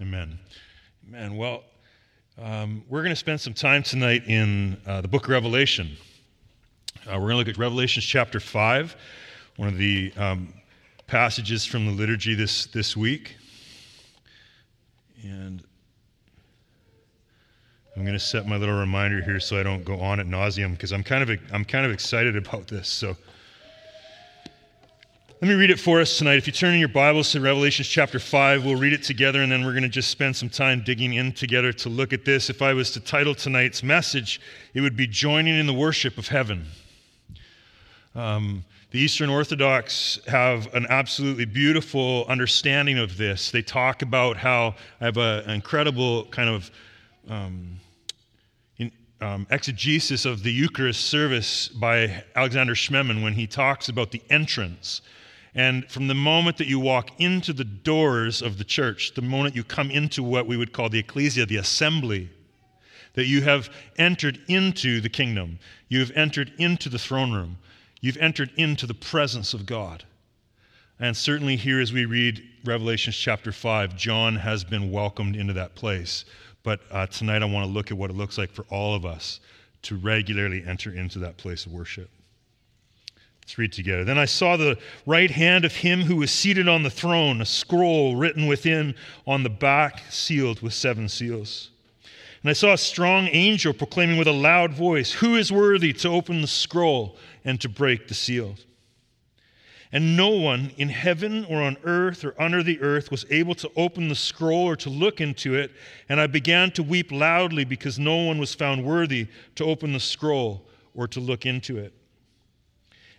Amen. Amen. Well, um, we're going to spend some time tonight in uh, the book of Revelation. Uh, we're going to look at Revelations chapter 5, one of the um, passages from the liturgy this, this week. And I'm going to set my little reminder here so I don't go on at nauseum because I'm kind of I'm kind of excited about this. So let me read it for us tonight. If you turn in your Bibles to Revelation chapter 5, we'll read it together and then we're going to just spend some time digging in together to look at this. If I was to title tonight's message, it would be Joining in the Worship of Heaven. Um, the Eastern Orthodox have an absolutely beautiful understanding of this. They talk about how I have a, an incredible kind of um, in, um, exegesis of the Eucharist service by Alexander Schmemann when he talks about the entrance and from the moment that you walk into the doors of the church, the moment you come into what we would call the ecclesia, the assembly, that you have entered into the kingdom, you have entered into the throne room, you've entered into the presence of God. And certainly here, as we read Revelation chapter 5, John has been welcomed into that place. But uh, tonight I want to look at what it looks like for all of us to regularly enter into that place of worship. Let's read together. Then I saw the right hand of him who was seated on the throne, a scroll written within on the back, sealed with seven seals. And I saw a strong angel proclaiming with a loud voice, Who is worthy to open the scroll and to break the seal? And no one in heaven or on earth or under the earth was able to open the scroll or to look into it. And I began to weep loudly because no one was found worthy to open the scroll or to look into it.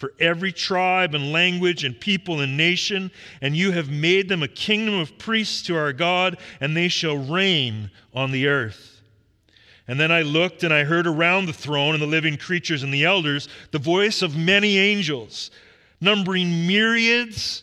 for every tribe and language and people and nation, and you have made them a kingdom of priests to our God, and they shall reign on the earth. And then I looked, and I heard around the throne and the living creatures and the elders the voice of many angels, numbering myriads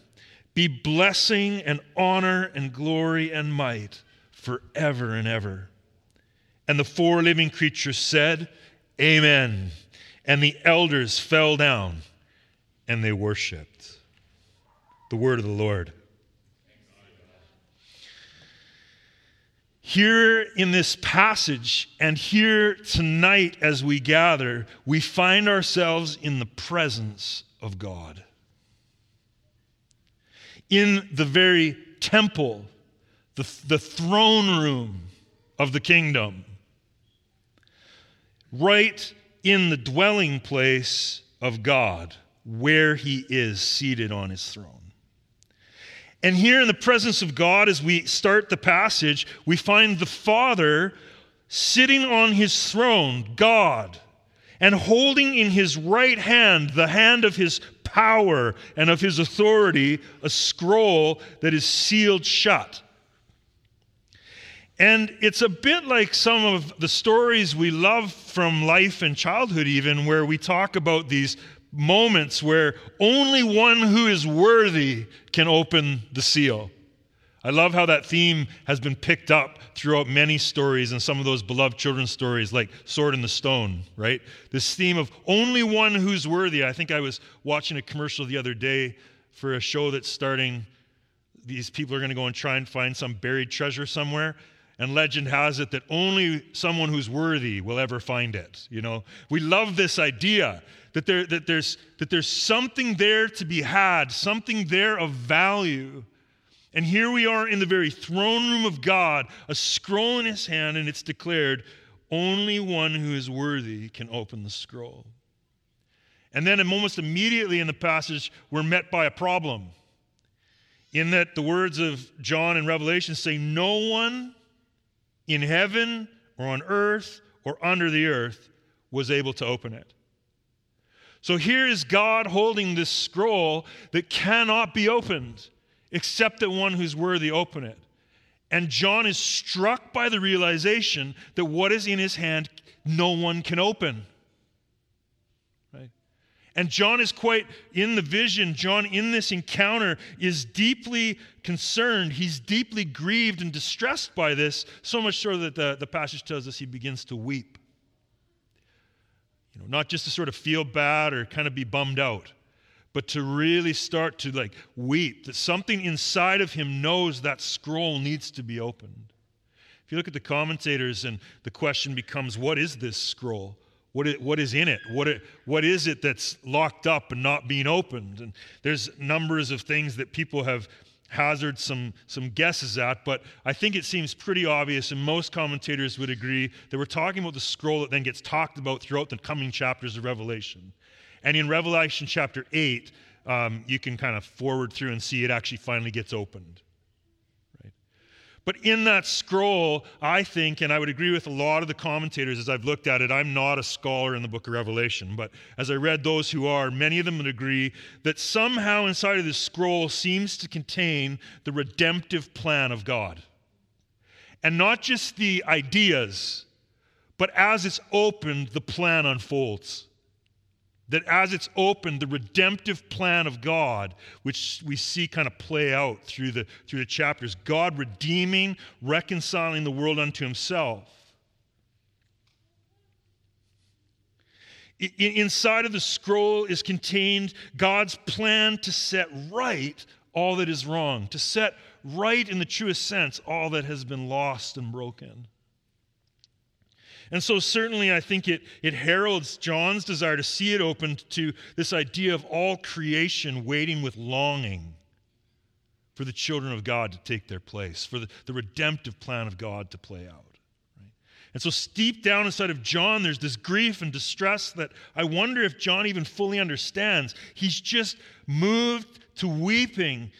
be blessing and honor and glory and might forever and ever. And the four living creatures said, Amen. And the elders fell down and they worshiped. The word of the Lord. Here in this passage and here tonight as we gather, we find ourselves in the presence of God. In the very temple the, the throne room of the kingdom, right in the dwelling place of God, where he is seated on his throne. And here in the presence of God, as we start the passage, we find the Father sitting on his throne, God, and holding in his right hand, the hand of his power and of his authority, a scroll that is sealed shut. And it's a bit like some of the stories we love from life and childhood, even, where we talk about these moments where only one who is worthy can open the seal. I love how that theme has been picked up throughout many stories and some of those beloved children's stories, like Sword in the Stone, right? This theme of only one who's worthy. I think I was watching a commercial the other day for a show that's starting. These people are going to go and try and find some buried treasure somewhere. And legend has it that only someone who's worthy will ever find it. You know, we love this idea that, there, that, there's, that there's something there to be had, something there of value and here we are in the very throne room of God, a scroll in his hand, and it's declared, only one who is worthy can open the scroll. And then, almost immediately in the passage, we're met by a problem. In that the words of John in Revelation say, No one in heaven or on earth or under the earth was able to open it. So here is God holding this scroll that cannot be opened except that one who's worthy open it. And John is struck by the realization that what is in his hand, no one can open. Right? And John is quite in the vision, John in this encounter is deeply concerned. He's deeply grieved and distressed by this, so much so that the, the passage tells us he begins to weep. You know, not just to sort of feel bad or kind of be bummed out but to really start to like weep that something inside of him knows that scroll needs to be opened. If you look at the commentators, and the question becomes, what is this scroll? What is, what is in it? What, it? what is it that's locked up and not being opened? And there's numbers of things that people have hazarded some, some guesses at, but I think it seems pretty obvious, and most commentators would agree that we're talking about the scroll that then gets talked about throughout the coming chapters of Revelation. And in Revelation chapter 8, um, you can kind of forward through and see it actually finally gets opened. Right? But in that scroll, I think, and I would agree with a lot of the commentators as I've looked at it, I'm not a scholar in the book of Revelation, but as I read those who are, many of them would agree that somehow inside of this scroll seems to contain the redemptive plan of God. And not just the ideas, but as it's opened, the plan unfolds that as it's opened, the redemptive plan of God, which we see kind of play out through the, through the chapters, God redeeming, reconciling the world unto himself. inside of the scroll is contained God's plan to set right all that is wrong, to set right in the truest sense all that has been lost and broken. And so, certainly, I think it, it heralds John's desire to see it opened to this idea of all creation waiting with longing for the children of God to take their place, for the, the redemptive plan of God to play out. Right? And so, steep down inside of John, there's this grief and distress that I wonder if John even fully understands. He's just moved to weeping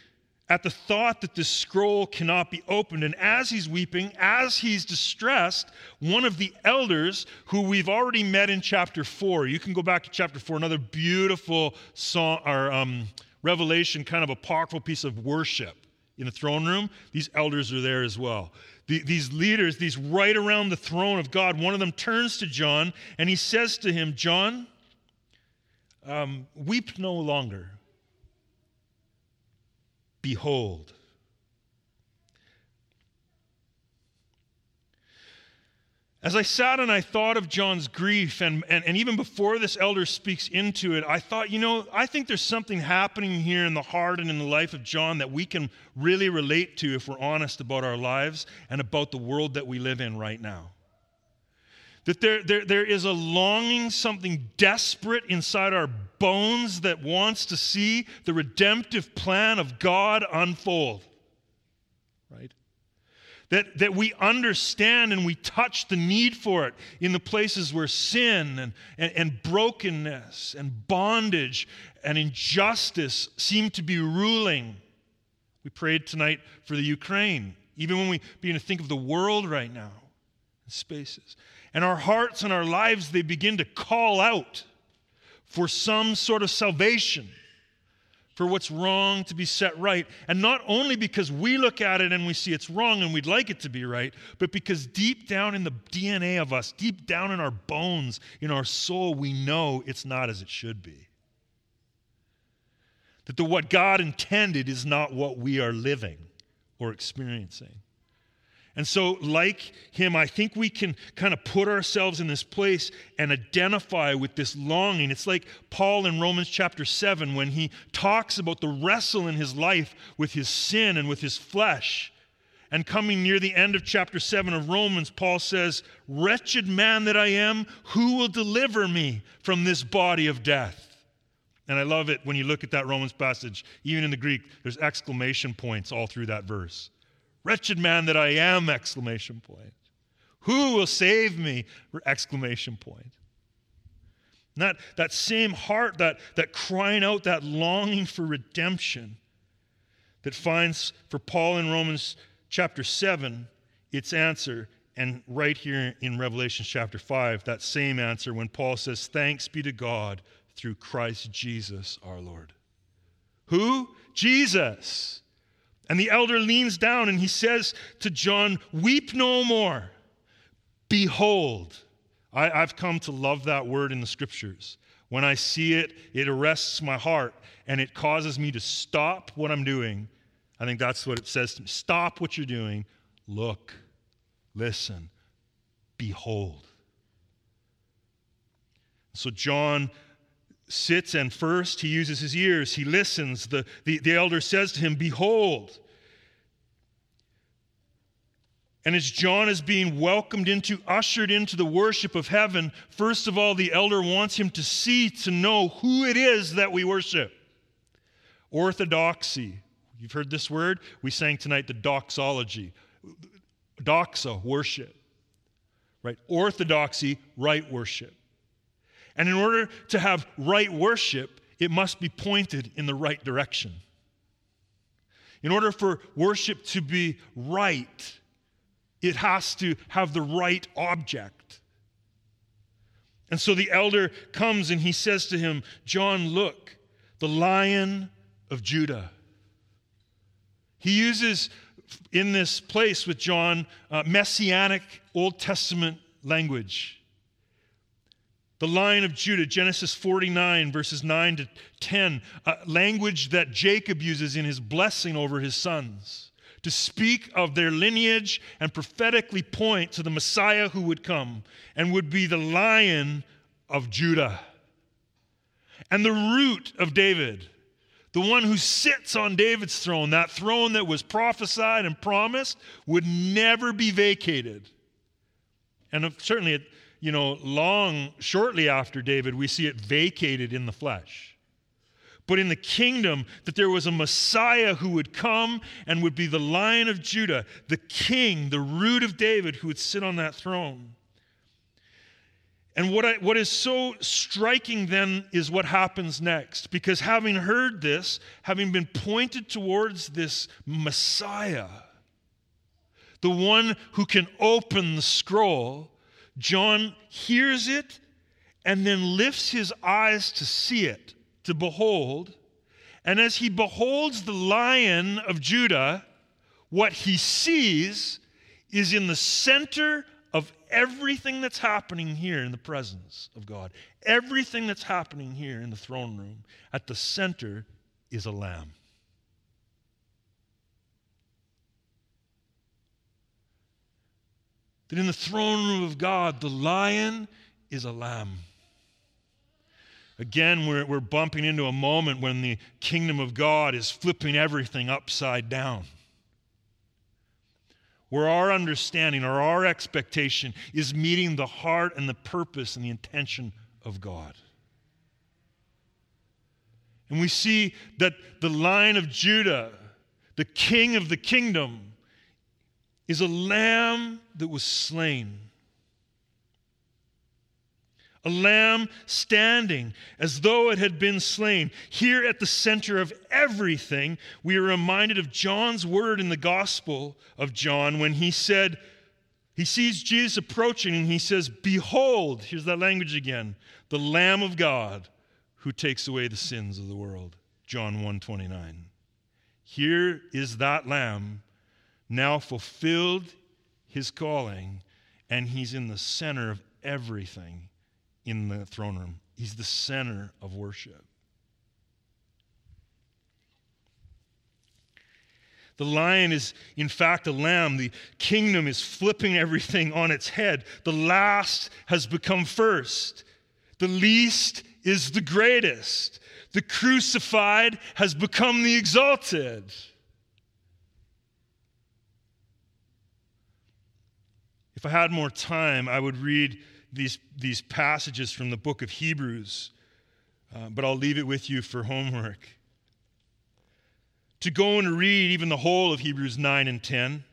at the thought that this scroll cannot be opened. And as he's weeping, as he's distressed, one of the elders who we've already met in chapter 4, you can go back to chapter 4, another beautiful song or um, revelation, kind of apocryphal piece of worship in the throne room. These elders are there as well. The, these leaders, these right around the throne of God, one of them turns to John and he says to him, John, um, weep no longer. Behold. As I sat and I thought of John's grief, and, and, and even before this elder speaks into it, I thought, you know, I think there's something happening here in the heart and in the life of John that we can really relate to if we're honest about our lives and about the world that we live in right now. That there, there, there is a longing, something desperate inside our bones that wants to see the redemptive plan of God unfold. Right? That, that we understand and we touch the need for it in the places where sin and, and, and brokenness and bondage and injustice seem to be ruling. We prayed tonight for the Ukraine, even when we begin to think of the world right now spaces. And our hearts and our lives, they begin to call out for some sort of salvation, for what's wrong to be set right. And not only because we look at it and we see it's wrong and we'd like it to be right, but because deep down in the DNA of us, deep down in our bones, in our soul, we know it's not as it should be. That the what God intended is not what we are living or experiencing. And so, like him, I think we can kind of put ourselves in this place and identify with this longing. It's like Paul in Romans chapter 7 when he talks about the wrestle in his life with his sin and with his flesh. And coming near the end of chapter 7 of Romans, Paul says, Wretched man that I am, who will deliver me from this body of death? And I love it when you look at that Romans passage, even in the Greek, there's exclamation points all through that verse. Wretched man that I am, exclamation point. Who will save me? Exclamation point. That, that same heart, that, that crying out, that longing for redemption that finds for Paul in Romans chapter 7 its answer. And right here in Revelation chapter 5, that same answer when Paul says, Thanks be to God through Christ Jesus our Lord. Who? Jesus. And the elder leans down and he says to John, Weep no more. Behold. I, have come to love that word in the scriptures. When I see it, it arrests my heart and it causes me to stop what I'm doing. I think that's what it says to me. Stop what you're doing. Look, listen, behold. So John sits and first he uses his ears, he listens. The, the, the elder says to him, Behold. And as John is being welcomed into, ushered into the worship of heaven, first of all, the elder wants him to see, to know who it is that we worship. Orthodoxy. You've heard this word? We sang tonight the doxology. Doxa, worship. Right? Orthodoxy, right worship. And in order to have right worship, it must be pointed in the right direction. In order for worship to be right, it has to have the right object. And so the elder comes and he says to him, John, look, the lion of Judah. He uses in this place with John uh, messianic Old Testament language. The Lion of Judah, Genesis 49, verses 9 to 10, language that Jacob uses in his blessing over his sons to speak of their lineage and prophetically point to the Messiah who would come and would be the Lion of Judah and the root of David, the one who sits on David's throne, that throne that was prophesied and promised would never be vacated. And certainly you know, long, shortly after David, we see it vacated in the flesh. But in the kingdom, that there was a Messiah who would come and would be the lion of Judah, the king, the root of David, who would sit on that throne. And what, I, what is so striking then is what happens next. Because having heard this, having been pointed towards this Messiah, the one who can open the scroll, John hears it and then lifts his eyes to see it, to behold. And as he beholds the lion of Judah, what he sees is in the center of everything that's happening here in the presence of God. Everything that's happening here in the throne room, at the center is a lamb. that in the throne room of God, the lion is a lamb. Again, we're, we're bumping into a moment when the kingdom of God is flipping everything upside down. Where our understanding or our expectation is meeting the heart and the purpose and the intention of God. And we see that the lion of Judah, the king of the kingdom, is a lamb that was slain. A lamb standing as though it had been slain. Here at the center of everything, we are reminded of John's word in the Gospel of John when he said, he sees Jesus approaching and he says, Behold, here's that language again, the Lamb of God who takes away the sins of the world. John 1:29. Here is that lamb now fulfilled his calling, and he's in the center of everything in the throne room. He's the center of worship. The lion is, in fact, a lamb. The kingdom is flipping everything on its head. The last has become first. The least is the greatest. The crucified has become the exalted. If I had more time, I would read these, these passages from the book of Hebrews, uh, but I'll leave it with you for homework. To go and read even the whole of Hebrews 9 and 10,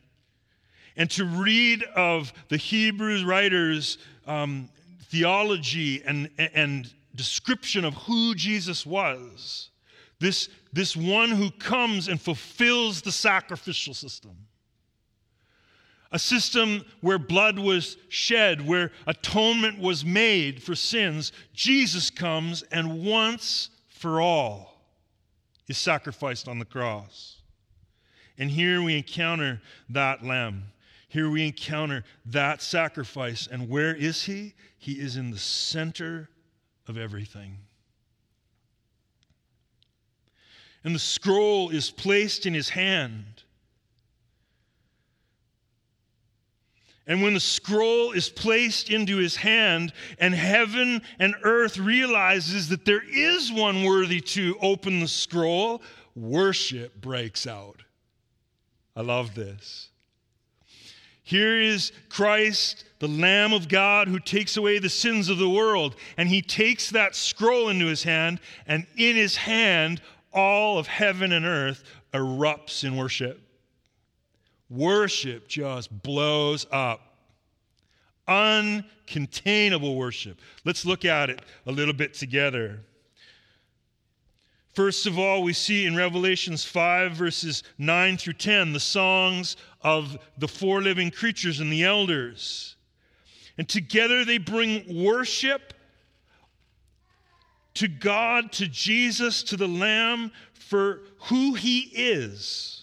and to read of the Hebrews writers' um, theology and, and description of who Jesus was. This, this one who comes and fulfills the sacrificial system a system where blood was shed, where atonement was made for sins, Jesus comes and once for all is sacrificed on the cross. And here we encounter that lamb. Here we encounter that sacrifice. And where is he? He is in the center of everything. And the scroll is placed in his hand. And when the scroll is placed into his hand, and heaven and earth realizes that there is one worthy to open the scroll, worship breaks out. I love this. Here is Christ, the Lamb of God, who takes away the sins of the world. And he takes that scroll into his hand, and in his hand, all of heaven and earth erupts in worship. Worship just blows up. Uncontainable worship. Let's look at it a little bit together. First of all, we see in Revelations 5, verses 9 through 10, the songs of the four living creatures and the elders. And together they bring worship to God, to Jesus, to the Lamb for who he is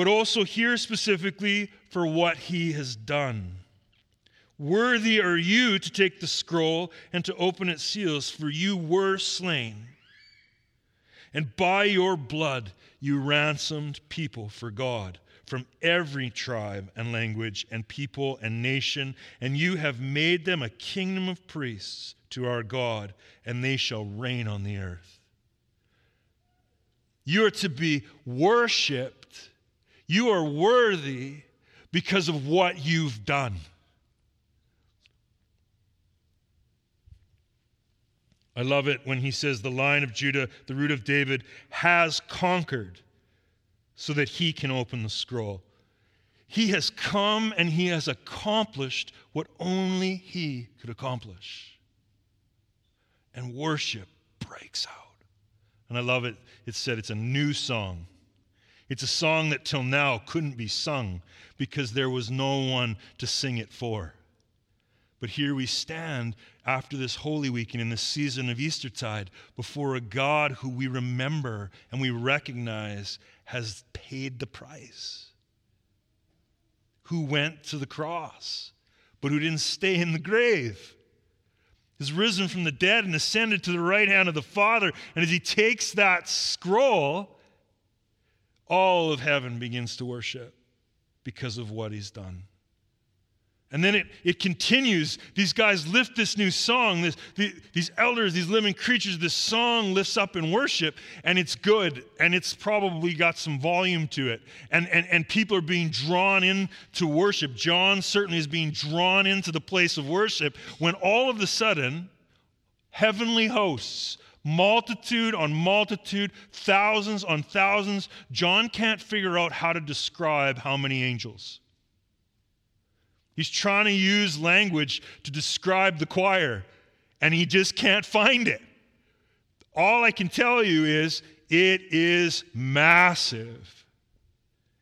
but also here specifically for what he has done. Worthy are you to take the scroll and to open its seals, for you were slain. And by your blood you ransomed people for God from every tribe and language and people and nation, and you have made them a kingdom of priests to our God, and they shall reign on the earth. You are to be worshiped you are worthy because of what you've done. I love it when he says, The lion of Judah, the root of David, has conquered so that he can open the scroll. He has come and he has accomplished what only he could accomplish. And worship breaks out. And I love it. It said it's a new song. It's a song that till now couldn't be sung because there was no one to sing it for. But here we stand after this Holy Week and in this season of Eastertide before a God who we remember and we recognize has paid the price, who went to the cross, but who didn't stay in the grave. Is risen from the dead and ascended to the right hand of the Father. And as he takes that scroll, all of heaven begins to worship because of what he's done. And then it, it continues. These guys lift this new song. This, the, these elders, these living creatures, this song lifts up in worship, and it's good, and it's probably got some volume to it. And, and, and people are being drawn in to worship. John certainly is being drawn into the place of worship when all of a sudden, heavenly hosts multitude on multitude, thousands on thousands. John can't figure out how to describe how many angels. He's trying to use language to describe the choir, and he just can't find it. All I can tell you is it is massive.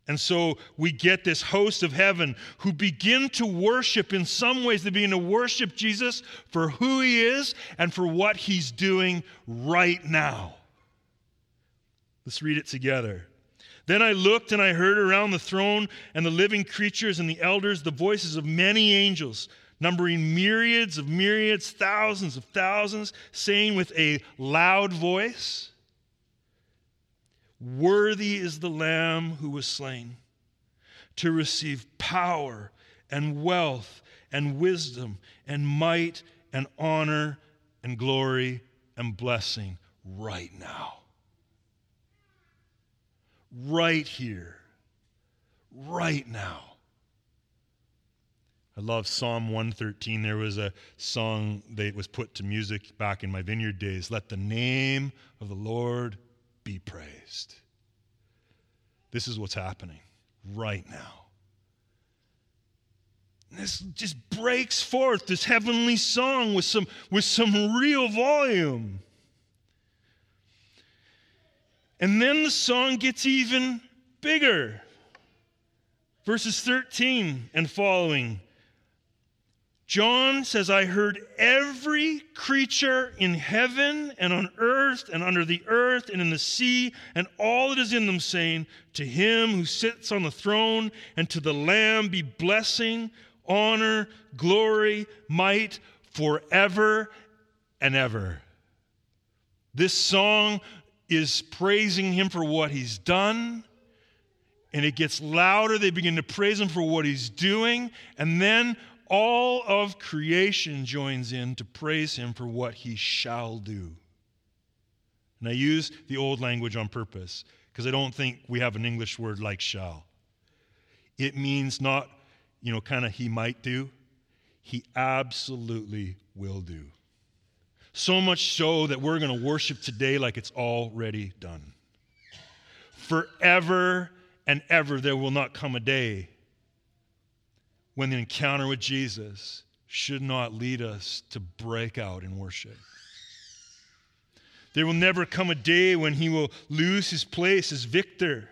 And so we get this host of heaven who begin to worship in some ways. They begin to worship Jesus for who he is and for what he's doing right now. Let's read it together. Then I looked and I heard around the throne and the living creatures and the elders the voices of many angels, numbering myriads of myriads, thousands of thousands, saying with a loud voice, Worthy is the Lamb who was slain to receive power and wealth and wisdom and might and honor and glory and blessing right now. Right here. Right now. I love Psalm 113. There was a song that was put to music back in my vineyard days. Let the name of the Lord be praised. This is what's happening right now. this just breaks forth this heavenly song with some, with some real volume. And then the song gets even bigger. Verses 13 and following. John says, I heard every creature in heaven and on earth and under the earth and in the sea and all that is in them saying, To him who sits on the throne and to the Lamb be blessing, honor, glory, might forever and ever. This song is praising him for what he's done. And it gets louder. They begin to praise him for what he's doing. And then all of creation joins in to praise him for what he shall do. And I use the old language on purpose because I don't think we have an English word like shall. It means not, you know, kind of he might do, he absolutely will do. So much so that we're going to worship today like it's already done. Forever and ever, there will not come a day when the encounter with Jesus should not lead us to break out in worship. There will never come a day when he will lose his place as victor,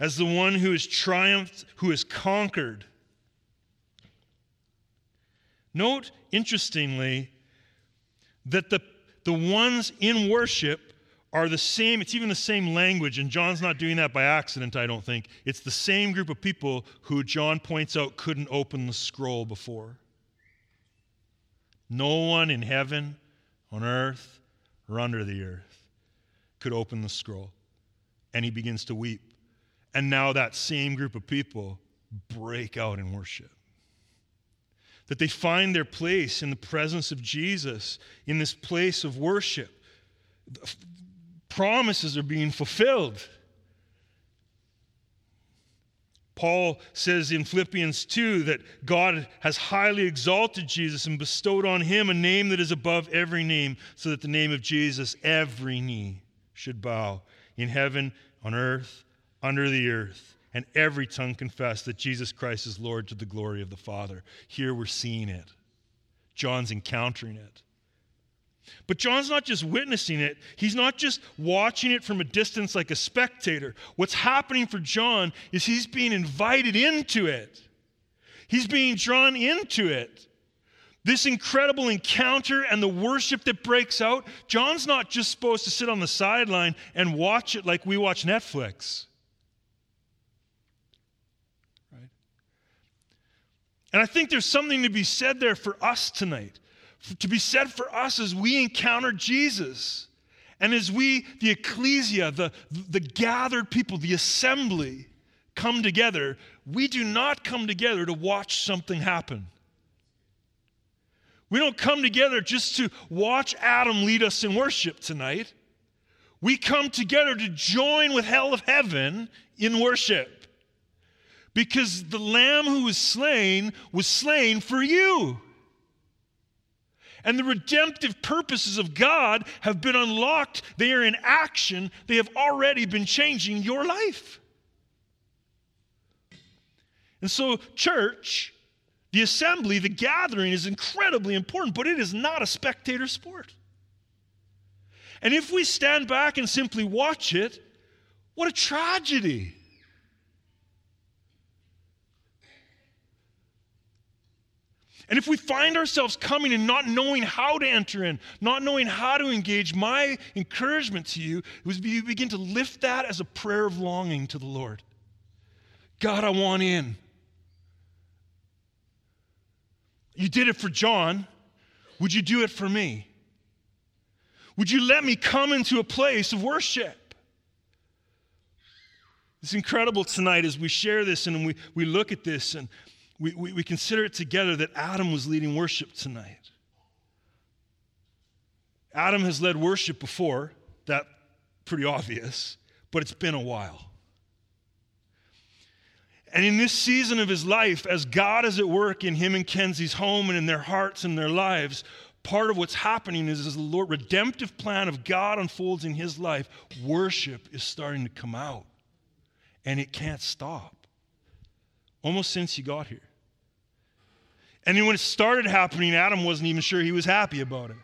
as the one who has triumphed, who has conquered. Note, interestingly, that the, the ones in worship are the same, it's even the same language, and John's not doing that by accident, I don't think. It's the same group of people who John points out couldn't open the scroll before. No one in heaven, on earth, or under the earth could open the scroll. And he begins to weep. And now that same group of people break out in worship. That they find their place in the presence of Jesus, in this place of worship promises are being fulfilled. Paul says in Philippians 2 that God has highly exalted Jesus and bestowed on him a name that is above every name, so that the name of Jesus every knee should bow in heaven, on earth, under the earth, and every tongue confess that Jesus Christ is Lord to the glory of the Father. Here we're seeing it. John's encountering it. But John's not just witnessing it, he's not just watching it from a distance like a spectator. What's happening for John is he's being invited into it, he's being drawn into it. This incredible encounter and the worship that breaks out, John's not just supposed to sit on the sideline and watch it like we watch Netflix. Right? And I think there's something to be said there for us tonight to be said for us as we encounter Jesus. And as we, the ecclesia, the, the gathered people, the assembly, come together, we do not come together to watch something happen. We don't come together just to watch Adam lead us in worship tonight. We come together to join with hell of heaven in worship. Because the lamb who was slain was slain for you. And the redemptive purposes of God have been unlocked. They are in action. They have already been changing your life. And so, church, the assembly, the gathering is incredibly important, but it is not a spectator sport. And if we stand back and simply watch it, what a tragedy. And if we find ourselves coming and not knowing how to enter in, not knowing how to engage, my encouragement to you was you begin to lift that as a prayer of longing to the Lord. God, I want in. You did it for John. Would you do it for me? Would you let me come into a place of worship? It's incredible tonight as we share this and we, we look at this and we, we, we consider it together that Adam was leading worship tonight. Adam has led worship before, that pretty obvious, but it's been a while. And in this season of his life, as God is at work in him and Kenzie's home and in their hearts and their lives, part of what's happening is as the Lord redemptive plan of God unfolds in his life, worship is starting to come out. And it can't stop. Almost since you got here. And when it started happening, Adam wasn't even sure he was happy about it.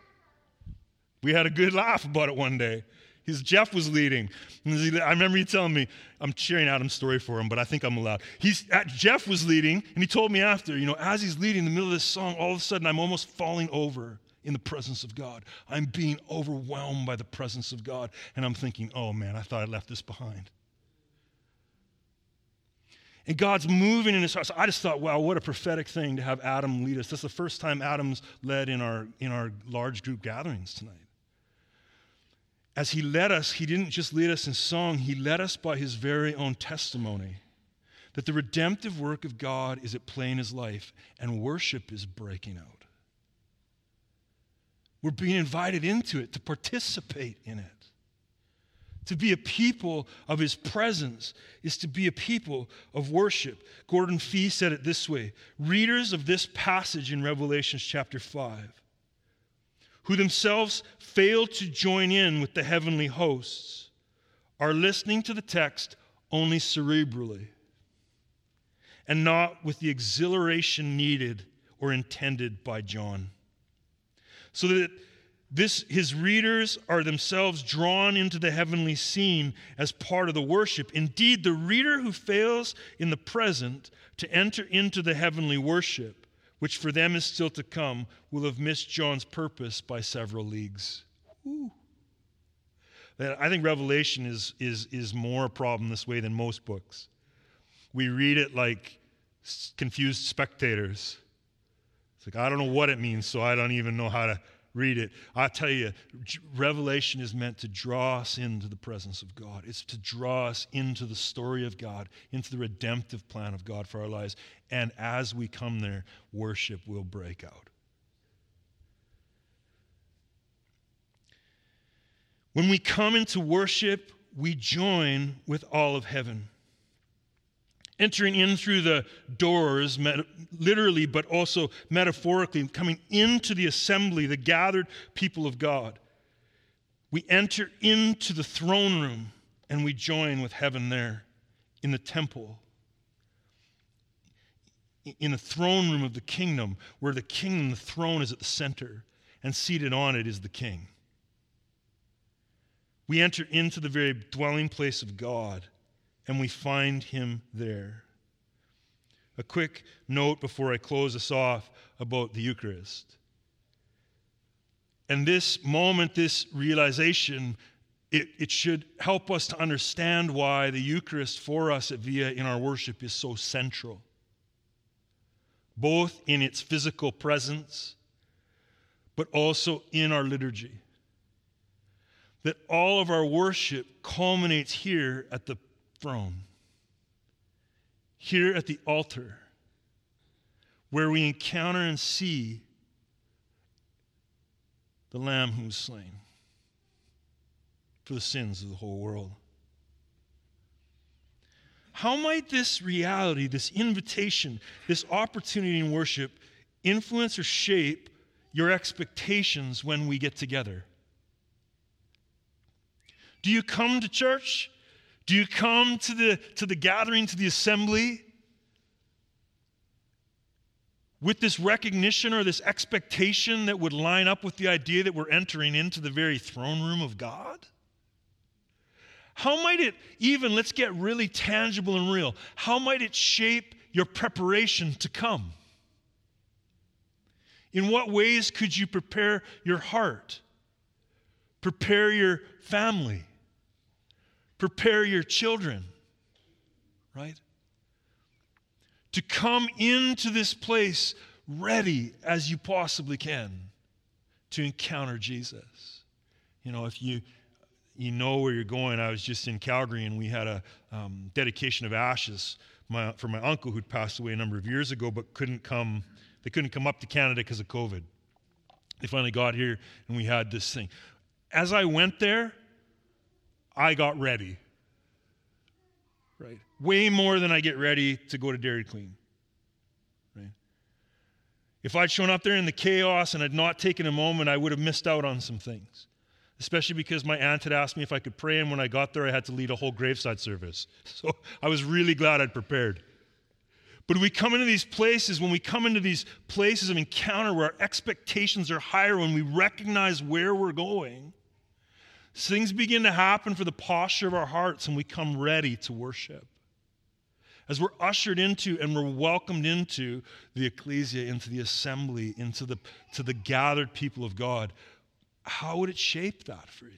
We had a good laugh about it one day. His Jeff was leading. I remember you telling me, I'm sharing Adam's story for him, but I think I'm allowed. He's, uh, Jeff was leading, and he told me after, you know, as he's leading in the middle of this song, all of a sudden I'm almost falling over in the presence of God. I'm being overwhelmed by the presence of God. And I'm thinking, oh man, I thought I left this behind. And God's moving in his heart. So I just thought, wow, what a prophetic thing to have Adam lead us. That's the first time Adam's led in our, in our large group gatherings tonight as he led us, he didn't just lead us in song, he led us by his very own testimony that the redemptive work of God is at play in his life and worship is breaking out. We're being invited into it to participate in it. To be a people of his presence is to be a people of worship. Gordon Fee said it this way Readers of this passage in Revelation chapter 5 who themselves fail to join in with the heavenly hosts, are listening to the text only cerebrally and not with the exhilaration needed or intended by John. So that this, his readers are themselves drawn into the heavenly scene as part of the worship. Indeed, the reader who fails in the present to enter into the heavenly worship which for them is still to come, will have missed John's purpose by several leagues. Whew. I think Revelation is, is, is more a problem this way than most books. We read it like confused spectators. It's like, I don't know what it means, so I don't even know how to read it. I tell you, Revelation is meant to draw us into the presence of God. It's to draw us into the story of God, into the redemptive plan of God for our lives. And as we come there, worship will break out. When we come into worship, we join with all of heaven entering in through the doors, literally, but also metaphorically, coming into the assembly, the gathered people of God. We enter into the throne room and we join with heaven there in the temple, in the throne room of the kingdom, where the kingdom, the throne is at the center, and seated on it is the king. We enter into the very dwelling place of God and we find him there. A quick note before I close us off about the Eucharist. And this moment, this realization, it, it should help us to understand why the Eucharist for us at Via in our worship is so central, both in its physical presence, but also in our liturgy. That all of our worship culminates here at the throne, here at the altar, where we encounter and see the Lamb who was slain for the sins of the whole world. How might this reality, this invitation, this opportunity in worship influence or shape your expectations when we get together? Do you come to church do you come to the, to the gathering, to the assembly, with this recognition or this expectation that would line up with the idea that we're entering into the very throne room of God? How might it even, let's get really tangible and real, how might it shape your preparation to come? In what ways could you prepare your heart? Prepare your family? Prepare your children, right? To come into this place ready as you possibly can to encounter Jesus. You know, if you you know where you're going. I was just in Calgary and we had a um, dedication of ashes my, for my uncle who'd passed away a number of years ago, but couldn't come. They couldn't come up to Canada because of COVID. They finally got here and we had this thing. As I went there, I got ready. Right? Way more than I get ready to go to Dairy Queen. Right? If I'd shown up there in the chaos and had not taken a moment, I would have missed out on some things especially because my aunt had asked me if I could pray, and when I got there, I had to lead a whole graveside service. So I was really glad I'd prepared. But we come into these places, when we come into these places of encounter where our expectations are higher, when we recognize where we're going, things begin to happen for the posture of our hearts, and we come ready to worship. As we're ushered into and we're welcomed into the ecclesia, into the assembly, into the, to the gathered people of God, how would it shape that for you?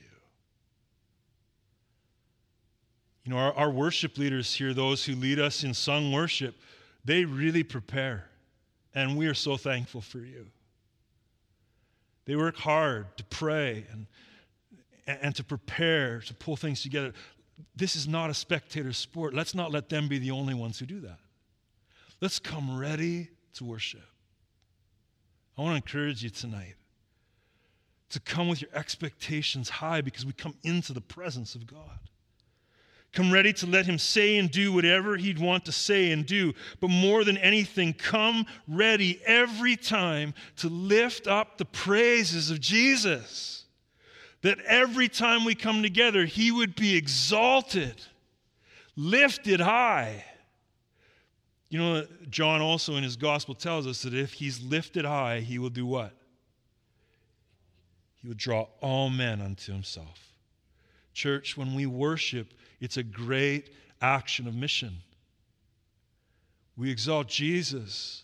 You know, our, our worship leaders here, those who lead us in sung worship, they really prepare. And we are so thankful for you. They work hard to pray and, and to prepare, to pull things together. This is not a spectator sport. Let's not let them be the only ones who do that. Let's come ready to worship. I want to encourage you tonight to come with your expectations high because we come into the presence of God. Come ready to let Him say and do whatever He'd want to say and do. But more than anything, come ready every time to lift up the praises of Jesus. That every time we come together, He would be exalted, lifted high. You know, John also in his gospel tells us that if He's lifted high, He will do what? he would draw all men unto himself. Church, when we worship, it's a great action of mission. We exalt Jesus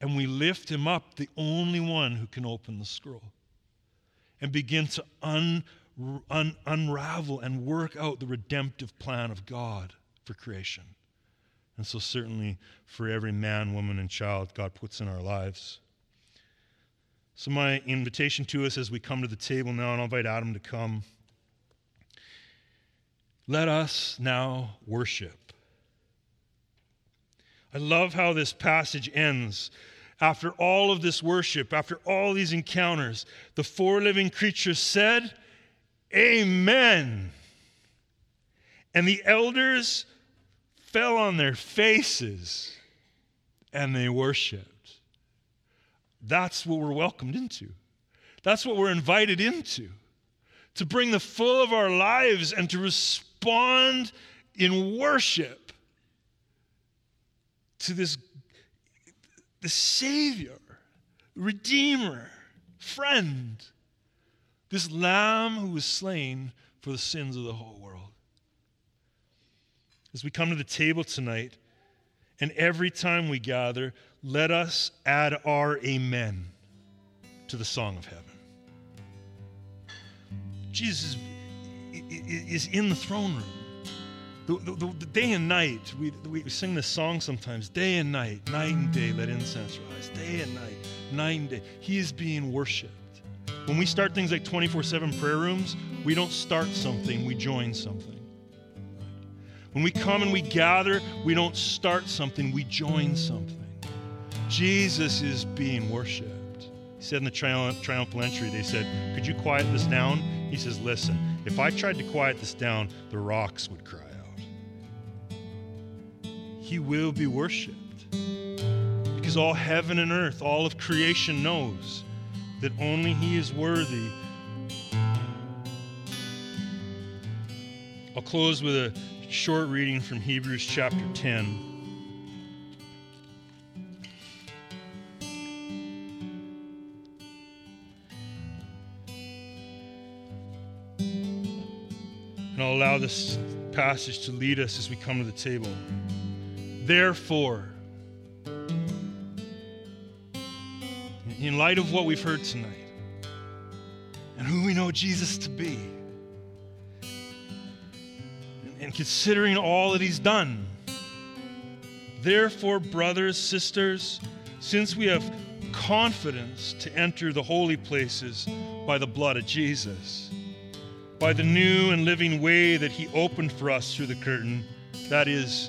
and we lift him up, the only one who can open the scroll, and begin to un, un, unravel and work out the redemptive plan of God for creation. And so, certainly, for every man, woman, and child God puts in our lives. So, my invitation to us as we come to the table now, and I'll invite Adam to come. Let us now worship. I love how this passage ends. After all of this worship, after all these encounters, the four living creatures said, Amen. And the elders fell on their faces and they worshiped. That's what we're welcomed into. That's what we're invited into. To bring the full of our lives and to respond in worship to this, the Savior, Redeemer, friend, this Lamb who was slain for the sins of the whole world. As we come to the table tonight, and every time we gather, let us add our amen to the song of heaven. Jesus is in the throne room. The, the, the, day and night, we, we sing this song sometimes day and night, night and day, let incense rise. Day and night, night and day. He is being worshiped. When we start things like 24 7 prayer rooms, we don't start something, we join something. When we come and we gather, we don't start something, we join something. Jesus is being worshiped. He said in the triumphal entry, they said, Could you quiet this down? He says, Listen, if I tried to quiet this down, the rocks would cry. He will be worshiped. Because all heaven and earth, all of creation knows that only He is worthy. I'll close with a short reading from Hebrews chapter 10. And I'll allow this passage to lead us as we come to the table. Therefore, in light of what we've heard tonight and who we know Jesus to be, and considering all that he's done. Therefore, brothers, sisters, since we have confidence to enter the holy places by the blood of Jesus, by the new and living way that He opened for us through the curtain, that is,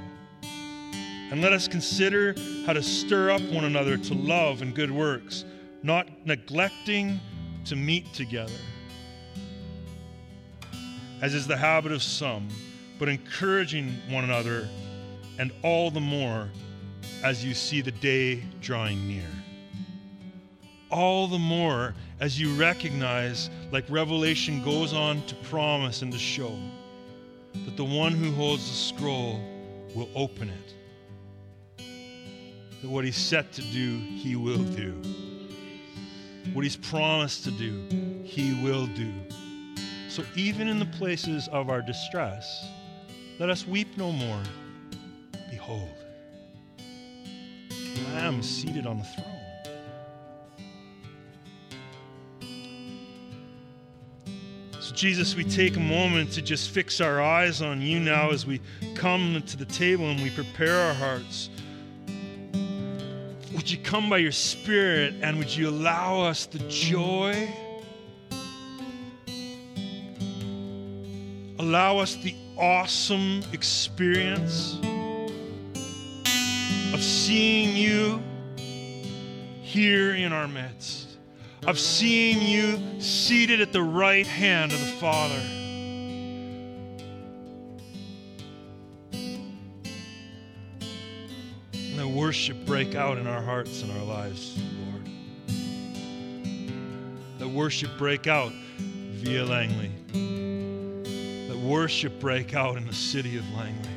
And let us consider how to stir up one another to love and good works, not neglecting to meet together, as is the habit of some, but encouraging one another, and all the more as you see the day drawing near. All the more as you recognize, like Revelation goes on to promise and to show, that the one who holds the scroll will open it. That what he's set to do, he will do. What he's promised to do, he will do. So even in the places of our distress, let us weep no more. Behold, the Lamb seated on the throne. So, Jesus, we take a moment to just fix our eyes on you now as we come to the table and we prepare our hearts. You come by your Spirit and would you allow us the joy? Allow us the awesome experience of seeing you here in our midst, of seeing you seated at the right hand of the Father. Worship break out in our hearts and our lives, Lord. Let worship break out via Langley. Let worship break out in the city of Langley.